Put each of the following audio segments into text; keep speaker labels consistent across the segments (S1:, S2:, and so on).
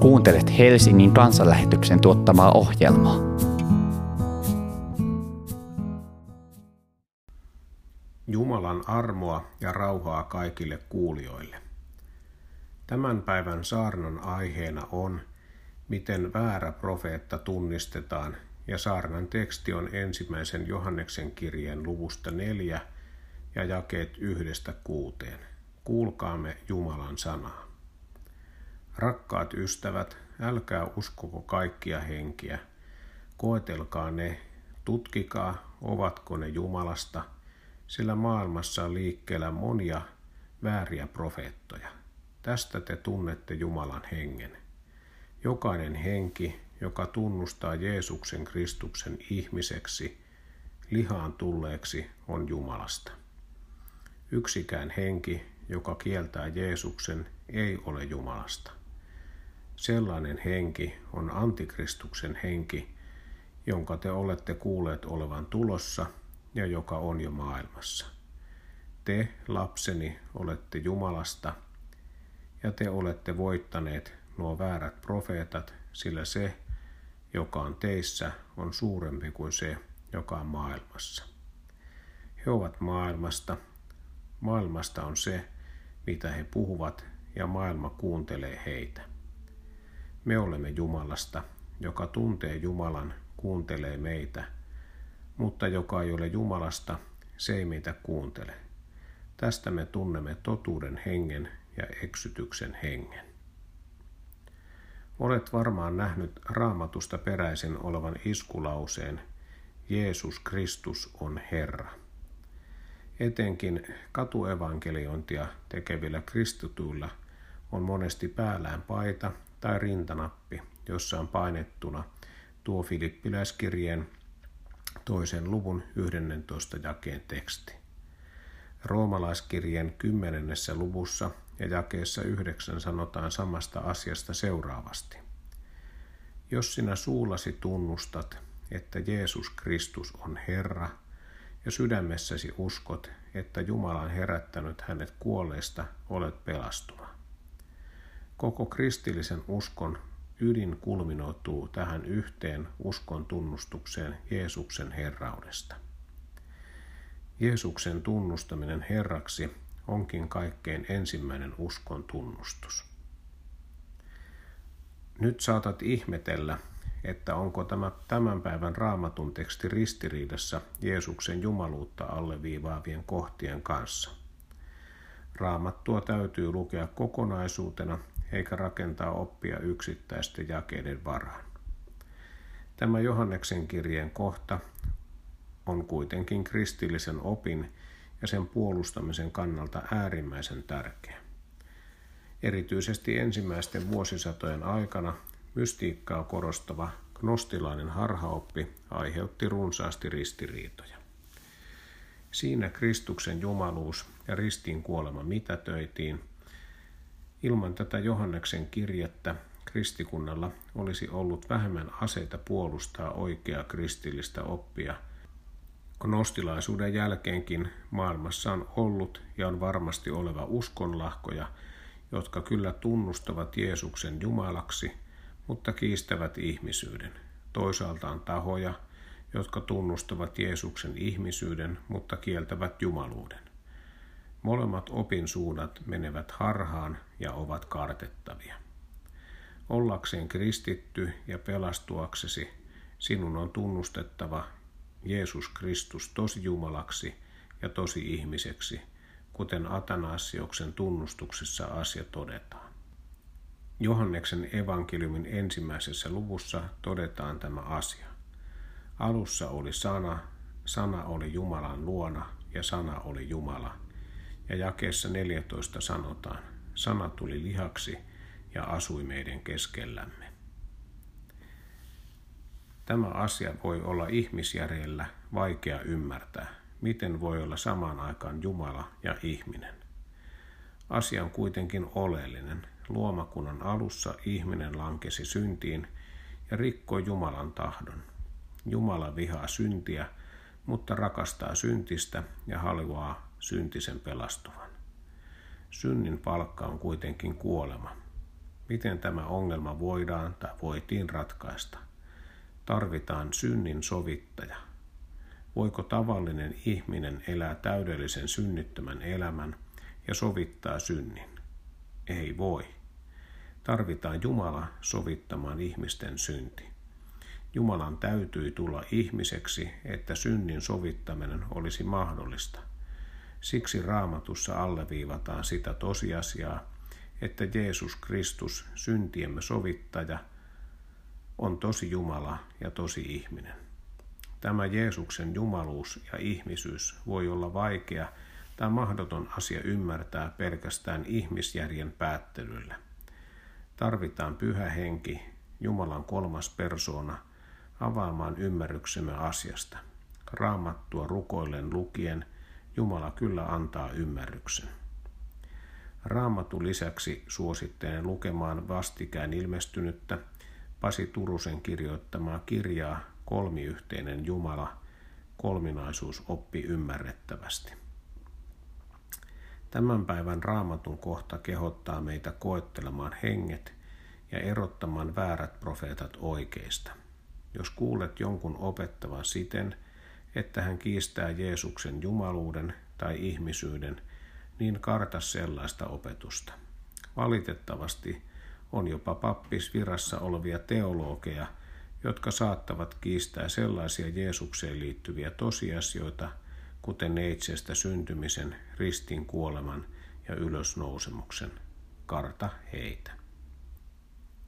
S1: Kuuntelet Helsingin kansanlähetyksen tuottamaa ohjelmaa.
S2: Jumalan armoa ja rauhaa kaikille kuulijoille. Tämän päivän saarnan aiheena on, miten väärä profeetta tunnistetaan, ja saarnan teksti on ensimmäisen Johanneksen kirjeen luvusta neljä ja jakeet yhdestä kuuteen. Kuulkaamme Jumalan sanaa. Rakkaat ystävät, älkää uskoko kaikkia henkiä. Koetelkaa ne, tutkikaa, ovatko ne Jumalasta, sillä maailmassa on liikkeellä monia vääriä profeettoja. Tästä te tunnette Jumalan hengen. Jokainen henki, joka tunnustaa Jeesuksen Kristuksen ihmiseksi, lihaan tulleeksi, on Jumalasta. Yksikään henki, joka kieltää Jeesuksen, ei ole Jumalasta. Sellainen henki on antikristuksen henki, jonka te olette kuulleet olevan tulossa ja joka on jo maailmassa. Te, lapseni, olette Jumalasta ja te olette voittaneet nuo väärät profeetat, sillä se, joka on teissä, on suurempi kuin se, joka on maailmassa. He ovat maailmasta. Maailmasta on se, mitä he puhuvat, ja maailma kuuntelee heitä. Me olemme Jumalasta, joka tuntee Jumalan, kuuntelee meitä, mutta joka ei ole Jumalasta, se ei meitä kuuntele. Tästä me tunnemme totuuden hengen ja eksytyksen hengen. Olet varmaan nähnyt raamatusta peräisin olevan iskulauseen Jeesus Kristus on Herra. Etenkin katuevankeliointia tekevillä kristituilla on monesti päällään paita tai rintanappi, jossa on painettuna tuo Filippiläiskirjeen toisen luvun 11 jakeen teksti. Roomalaiskirjeen kymmenennessä luvussa ja jakeessa yhdeksän sanotaan samasta asiasta seuraavasti. Jos sinä suullasi tunnustat, että Jeesus Kristus on Herra, ja sydämessäsi uskot, että Jumala on herättänyt hänet kuolleista, olet pelastuva. Koko kristillisen uskon ydin kulminoituu tähän yhteen uskon tunnustukseen Jeesuksen herraudesta. Jeesuksen tunnustaminen Herraksi onkin kaikkein ensimmäinen uskon tunnustus. Nyt saatat ihmetellä, että onko tämä tämän päivän raamatun teksti ristiriidassa Jeesuksen jumaluutta alleviivaavien kohtien kanssa. Raamattua täytyy lukea kokonaisuutena eikä rakentaa oppia yksittäisten jakeiden varaan. Tämä Johanneksen kirjeen kohta on kuitenkin kristillisen opin ja sen puolustamisen kannalta äärimmäisen tärkeä. Erityisesti ensimmäisten vuosisatojen aikana mystiikkaa korostava gnostilainen harhaoppi aiheutti runsaasti ristiriitoja. Siinä Kristuksen jumaluus ja ristiin kuolema mitätöitiin. Ilman tätä Johanneksen kirjettä kristikunnalla olisi ollut vähemmän aseita puolustaa oikeaa kristillistä oppia – Gnostilaisuuden jälkeenkin maailmassa on ollut ja on varmasti oleva uskonlahkoja, jotka kyllä tunnustavat Jeesuksen Jumalaksi, mutta kiistävät ihmisyyden. Toisaalta on tahoja, jotka tunnustavat Jeesuksen ihmisyyden, mutta kieltävät jumaluuden. Molemmat opinsuunnat menevät harhaan ja ovat kartettavia. Ollakseen kristitty ja pelastuaksesi sinun on tunnustettava Jeesus Kristus tosi Jumalaksi ja tosi ihmiseksi, kuten Atanasioksen tunnustuksessa asia todetaan. Johanneksen evankeliumin ensimmäisessä luvussa todetaan tämä asia. Alussa oli sana, sana oli Jumalan luona ja sana oli Jumala. Ja jakeessa 14 sanotaan, sana tuli lihaksi ja asui meidän keskellämme. Tämä asia voi olla ihmisjärjellä vaikea ymmärtää, miten voi olla samaan aikaan Jumala ja ihminen. Asia on kuitenkin oleellinen. Luomakunnan alussa ihminen lankesi syntiin ja rikkoi Jumalan tahdon. Jumala vihaa syntiä, mutta rakastaa syntistä ja haluaa syntisen pelastuvan. Synnin palkka on kuitenkin kuolema. Miten tämä ongelma voidaan tai voitiin ratkaista? Tarvitaan synnin sovittaja. Voiko tavallinen ihminen elää täydellisen synnittömän elämän ja sovittaa synnin? Ei voi. Tarvitaan Jumala sovittamaan ihmisten synti. Jumalan täytyi tulla ihmiseksi, että synnin sovittaminen olisi mahdollista. Siksi raamatussa alleviivataan sitä tosiasiaa, että Jeesus Kristus, syntiemme sovittaja, on tosi Jumala ja tosi ihminen. Tämä Jeesuksen jumaluus ja ihmisyys voi olla vaikea tai mahdoton asia ymmärtää pelkästään ihmisjärjen päättelyllä. Tarvitaan pyhä henki, Jumalan kolmas persoona, avaamaan ymmärryksemme asiasta. Raamattua rukoillen lukien Jumala kyllä antaa ymmärryksen. Raamatun lisäksi suosittelen lukemaan vastikään ilmestynyttä Pasi Turusen kirjoittamaa kirjaa Kolmiyhteinen Jumala, kolminaisuus oppi ymmärrettävästi. Tämän päivän raamatun kohta kehottaa meitä koettelemaan henget ja erottamaan väärät profeetat oikeista. Jos kuulet jonkun opettavan siten, että hän kiistää Jeesuksen jumaluuden tai ihmisyyden, niin karta sellaista opetusta. Valitettavasti on jopa pappisvirassa olevia teologeja, jotka saattavat kiistää sellaisia Jeesukseen liittyviä tosiasioita, kuten neitsestä syntymisen, ristin kuoleman ja ylösnousemuksen. Karta heitä.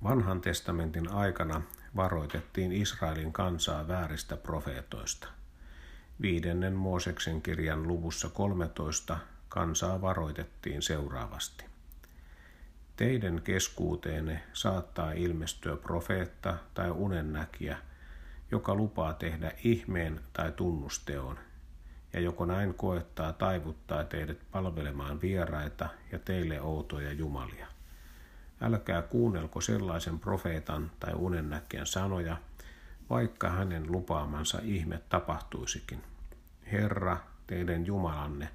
S2: Vanhan testamentin aikana varoitettiin Israelin kansaa vääristä profeetoista. Viidennen Mooseksen kirjan luvussa 13 kansaa varoitettiin seuraavasti. Teidän keskuuteenne saattaa ilmestyä profeetta tai unennäkijä, joka lupaa tehdä ihmeen tai tunnusteon, ja joko näin koettaa taivuttaa teidät palvelemaan vieraita ja teille outoja jumalia. Älkää kuunnelko sellaisen profeetan tai unennäkijän sanoja, vaikka hänen lupaamansa ihme tapahtuisikin. Herra, teidän Jumalanne,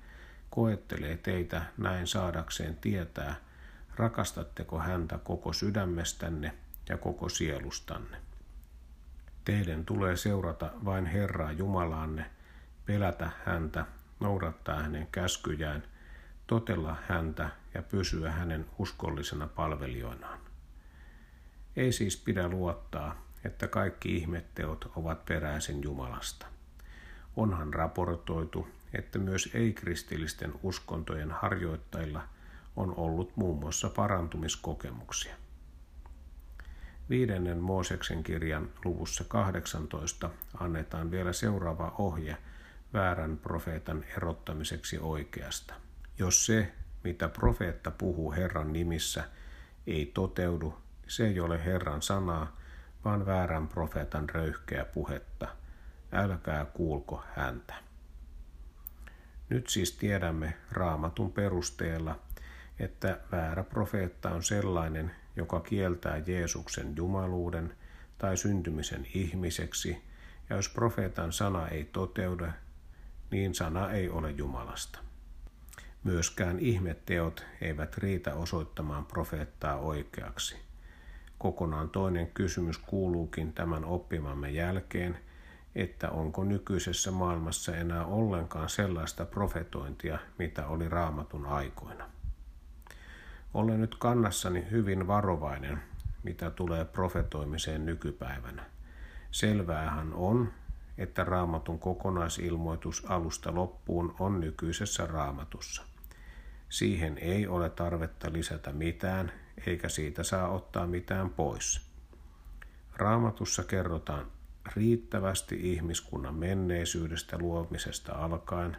S2: koettelee teitä näin saadakseen tietää, rakastatteko häntä koko sydämestänne ja koko sielustanne. Teidän tulee seurata vain Herraa Jumalaanne, pelätä häntä, noudattaa hänen käskyjään, totella häntä ja pysyä hänen uskollisena palvelijoinaan. Ei siis pidä luottaa, että kaikki ihmetteot ovat peräisin Jumalasta. Onhan raportoitu, että myös ei-kristillisten uskontojen harjoittajilla on ollut muun muassa parantumiskokemuksia. Viidennen Mooseksen kirjan luvussa 18 annetaan vielä seuraava ohje väärän profeetan erottamiseksi oikeasta. Jos se, mitä profeetta puhuu Herran nimissä, ei toteudu, se ei ole Herran sanaa, vaan väärän profeetan röyhkeä puhetta. Älkää kuulko häntä. Nyt siis tiedämme raamatun perusteella, että väärä profeetta on sellainen, joka kieltää Jeesuksen jumaluuden tai syntymisen ihmiseksi, ja jos profeetan sana ei toteudu, niin sana ei ole Jumalasta. Myöskään ihmetteot eivät riitä osoittamaan profeettaa oikeaksi. Kokonaan toinen kysymys kuuluukin tämän oppimamme jälkeen, että onko nykyisessä maailmassa enää ollenkaan sellaista profetointia, mitä oli raamatun aikoina. Olen nyt kannassani hyvin varovainen, mitä tulee profetoimiseen nykypäivänä. Selväähän on, että raamatun kokonaisilmoitus alusta loppuun on nykyisessä raamatussa. Siihen ei ole tarvetta lisätä mitään, eikä siitä saa ottaa mitään pois. Raamatussa kerrotaan riittävästi ihmiskunnan menneisyydestä luomisesta alkaen,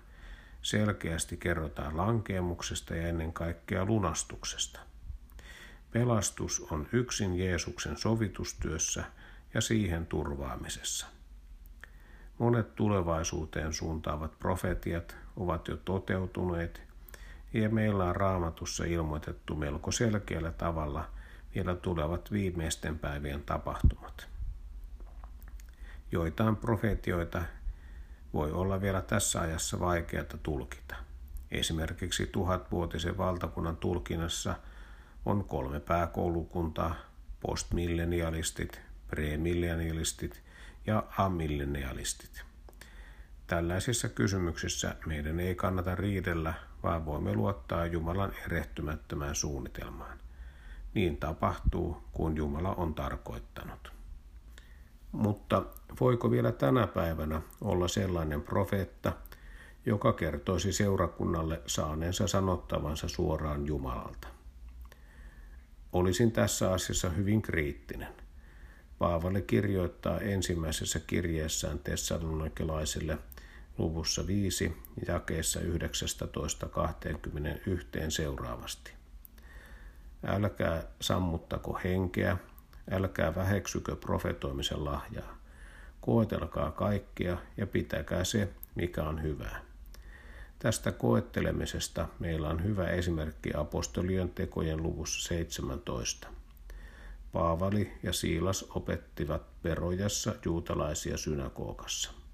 S2: selkeästi kerrotaan lankeemuksesta ja ennen kaikkea lunastuksesta. Pelastus on yksin Jeesuksen sovitustyössä ja siihen turvaamisessa. Monet tulevaisuuteen suuntaavat profetiat ovat jo toteutuneet ja meillä on raamatussa ilmoitettu melko selkeällä tavalla vielä tulevat viimeisten päivien tapahtumat. Joitain profetioita voi olla vielä tässä ajassa vaikeata tulkita. Esimerkiksi tuhatvuotisen valtakunnan tulkinnassa on kolme pääkoulukuntaa, postmillenialistit, premillennialistit ja amillenialistit. Tällaisissa kysymyksissä meidän ei kannata riidellä, vaan voimme luottaa Jumalan erehtymättömään suunnitelmaan. Niin tapahtuu, kun Jumala on tarkoittanut. Mutta voiko vielä tänä päivänä olla sellainen profeetta, joka kertoisi seurakunnalle saaneensa sanottavansa suoraan Jumalalta? Olisin tässä asiassa hyvin kriittinen. Paavali kirjoittaa ensimmäisessä kirjeessään tessalonikilaisille luvussa 5 jakeessa 19.21 seuraavasti. Älkää sammuttako henkeä, älkää väheksykö profetoimisen lahjaa. Koetelkaa kaikkea ja pitäkää se, mikä on hyvää. Tästä koettelemisesta meillä on hyvä esimerkki apostolien tekojen luvussa 17. Paavali ja Siilas opettivat Berojassa juutalaisia synagogassa.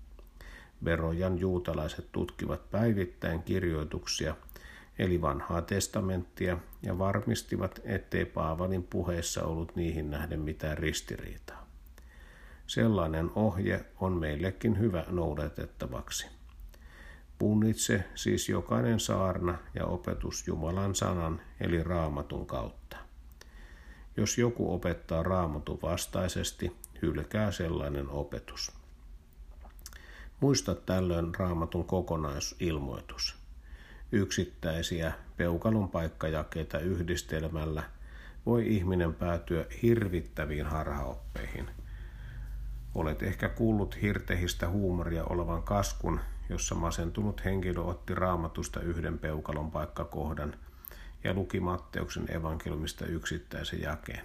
S2: Berojan juutalaiset tutkivat päivittäin kirjoituksia, eli vanhaa testamenttia, ja varmistivat, ettei Paavalin puheessa ollut niihin nähden mitään ristiriitaa. Sellainen ohje on meillekin hyvä noudatettavaksi. Punnitse siis jokainen saarna ja opetus Jumalan sanan eli raamatun kautta. Jos joku opettaa raamatun vastaisesti, hylkää sellainen opetus. Muista tällöin raamatun kokonaisilmoitus. Yksittäisiä peukalon paikkajakeita yhdistelmällä voi ihminen päätyä hirvittäviin harhaoppeihin. Olet ehkä kuullut hirtehistä huumoria olevan kaskun, jossa masentunut henkilö otti raamatusta yhden peukalon paikkakohdan ja luki Matteuksen evankeliumista yksittäisen jakeen.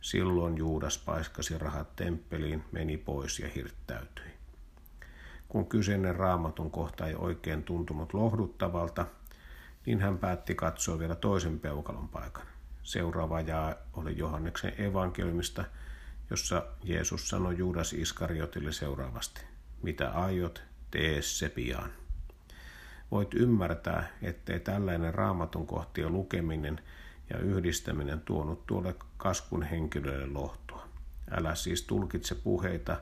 S2: Silloin Juudas paiskasi rahat temppeliin, meni pois ja hirttäytyi. Kun kyseinen raamatun kohta ei oikein tuntunut lohduttavalta, niin hän päätti katsoa vielä toisen peukalon paikan. Seuraava jaa oli Johanneksen evankeliumista, jossa Jeesus sanoi Juudas Iskariotille seuraavasti, mitä aiot, tee se pian. Voit ymmärtää, ettei tällainen raamatun kohtien lukeminen ja yhdistäminen tuonut tuolle kaskun henkilölle lohtua. Älä siis tulkitse puheita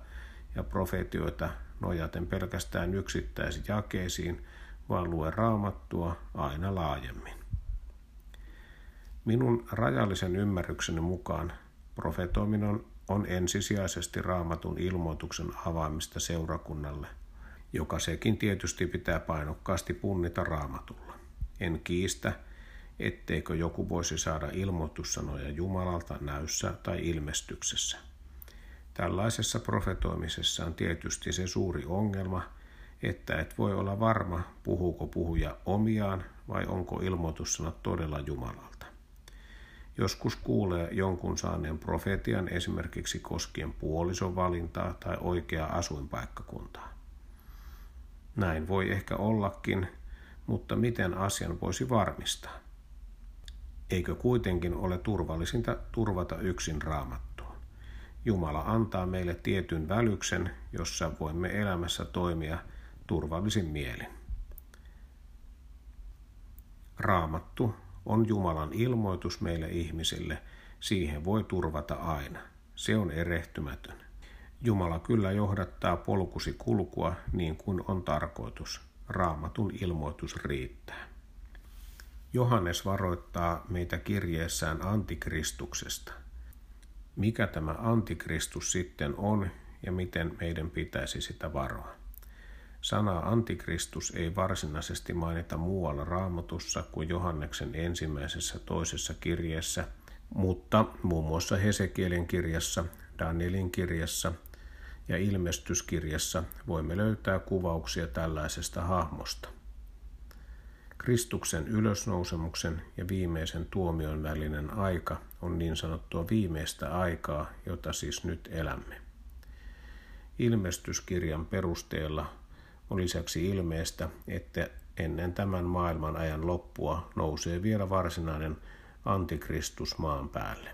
S2: ja profetioita nojaten pelkästään yksittäisiin jakeisiin, vaan lue raamattua aina laajemmin. Minun rajallisen ymmärrykseni mukaan profetoiminen on ensisijaisesti raamatun ilmoituksen avaamista seurakunnalle, joka sekin tietysti pitää painokkaasti punnita raamatulla. En kiistä, etteikö joku voisi saada ilmoitussanoja Jumalalta näyssä tai ilmestyksessä – Tällaisessa profetoimisessa on tietysti se suuri ongelma, että et voi olla varma, puhuuko puhuja omiaan vai onko ilmoitussanat todella Jumalalta. Joskus kuulee jonkun saaneen profetian esimerkiksi koskien puolison valintaa tai oikeaa asuinpaikkakuntaa. Näin voi ehkä ollakin, mutta miten asian voisi varmistaa? Eikö kuitenkin ole turvallisinta turvata yksin raamattu? Jumala antaa meille tietyn välyksen, jossa voimme elämässä toimia turvallisin mielin. Raamattu on Jumalan ilmoitus meille ihmisille. Siihen voi turvata aina. Se on erehtymätön. Jumala kyllä johdattaa polkusi kulkua niin kuin on tarkoitus. Raamatun ilmoitus riittää. Johannes varoittaa meitä kirjeessään antikristuksesta – mikä tämä antikristus sitten on ja miten meidän pitäisi sitä varoa. Sanaa antikristus ei varsinaisesti mainita muualla raamatussa kuin Johanneksen ensimmäisessä toisessa kirjeessä, mutta muun muassa Hesekielin kirjassa, Danielin kirjassa ja ilmestyskirjassa voimme löytää kuvauksia tällaisesta hahmosta. Kristuksen ylösnousemuksen ja viimeisen tuomion välinen aika on niin sanottua viimeistä aikaa, jota siis nyt elämme. Ilmestyskirjan perusteella on lisäksi ilmeistä, että ennen tämän maailman ajan loppua nousee vielä varsinainen antikristus maan päälle.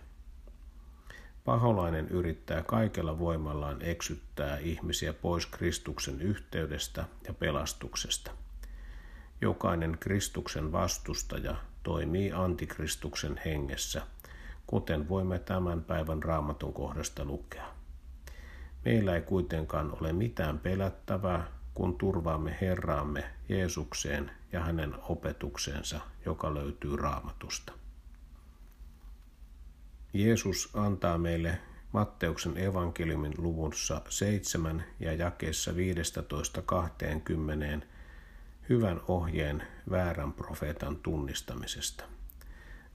S2: Paholainen yrittää kaikella voimallaan eksyttää ihmisiä pois Kristuksen yhteydestä ja pelastuksesta – Jokainen Kristuksen vastustaja toimii antikristuksen hengessä, kuten voimme tämän päivän raamatun kohdasta lukea. Meillä ei kuitenkaan ole mitään pelättävää, kun turvaamme Herraamme Jeesukseen ja hänen opetuksensa, joka löytyy raamatusta. Jeesus antaa meille Matteuksen evankeliumin luvussa 7 ja jakeessa 15-20 hyvän ohjeen väärän profeetan tunnistamisesta.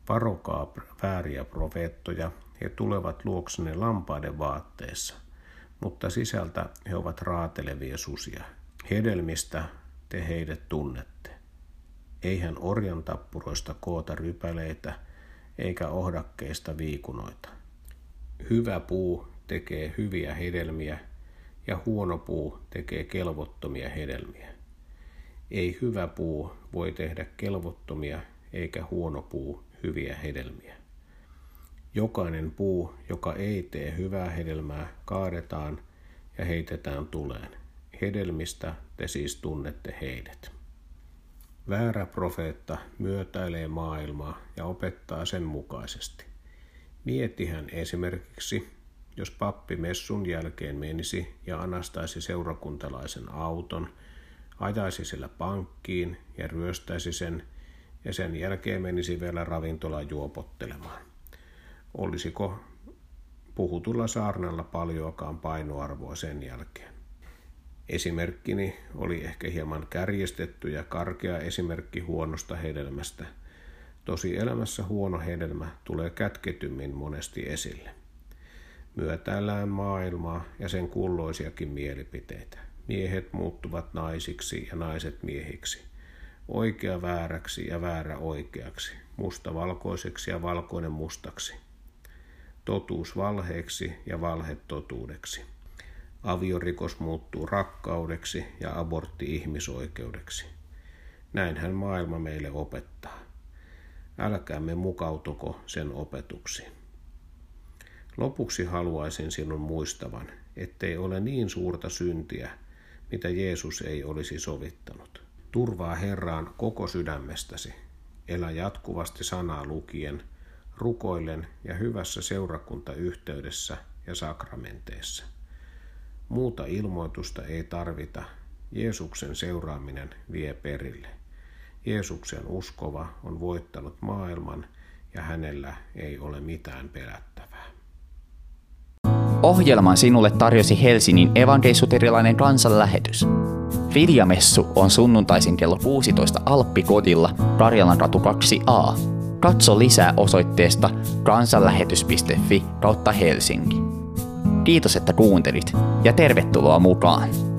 S2: Varokaa vääriä profeettoja, he tulevat luoksenne lampaiden vaatteessa, mutta sisältä he ovat raatelevia susia. Hedelmistä te heidät tunnette. Eihän orjan tappuroista koota rypäleitä, eikä ohdakkeista viikunoita. Hyvä puu tekee hyviä hedelmiä, ja huono puu tekee kelvottomia hedelmiä. Ei hyvä puu voi tehdä kelvottomia, eikä huono puu hyviä hedelmiä. Jokainen puu, joka ei tee hyvää hedelmää, kaadetaan ja heitetään tuleen. Hedelmistä te siis tunnette heidät. Väärä profeetta myötäilee maailmaa ja opettaa sen mukaisesti. Mietihän esimerkiksi, jos pappi messun jälkeen menisi ja anastaisi seurakuntalaisen auton, ajaisi sillä pankkiin ja ryöstäisi sen, ja sen jälkeen menisi vielä ravintolaan juopottelemaan. Olisiko puhutulla saarnalla paljoakaan painoarvoa sen jälkeen? Esimerkkini oli ehkä hieman kärjestetty ja karkea esimerkki huonosta hedelmästä. Tosi elämässä huono hedelmä tulee kätketymmin monesti esille. Myötäillään maailmaa ja sen kulloisiakin mielipiteitä. Miehet muuttuvat naisiksi ja naiset miehiksi. Oikea vääräksi ja väärä oikeaksi. Musta valkoiseksi ja valkoinen mustaksi. Totuus valheeksi ja valhe totuudeksi aviorikos muuttuu rakkaudeksi ja abortti ihmisoikeudeksi. Näinhän maailma meille opettaa. Älkäämme mukautuko sen opetuksiin. Lopuksi haluaisin sinun muistavan, ettei ole niin suurta syntiä, mitä Jeesus ei olisi sovittanut. Turvaa Herraan koko sydämestäsi. Elä jatkuvasti sanaa lukien, rukoillen ja hyvässä seurakuntayhteydessä ja sakramenteissa. Muuta ilmoitusta ei tarvita. Jeesuksen seuraaminen vie perille. Jeesuksen uskova on voittanut maailman ja hänellä ei ole mitään pelättävää.
S1: Ohjelman sinulle tarjosi Helsingin evankeisuterilainen kansanlähetys. Viljamessu on sunnuntaisin kello 16 Alppikodilla Karjalan ratu 2a. Katso lisää osoitteesta kansanlähetys.fi kautta Helsinki. Kiitos, että kuuntelit ja tervetuloa mukaan!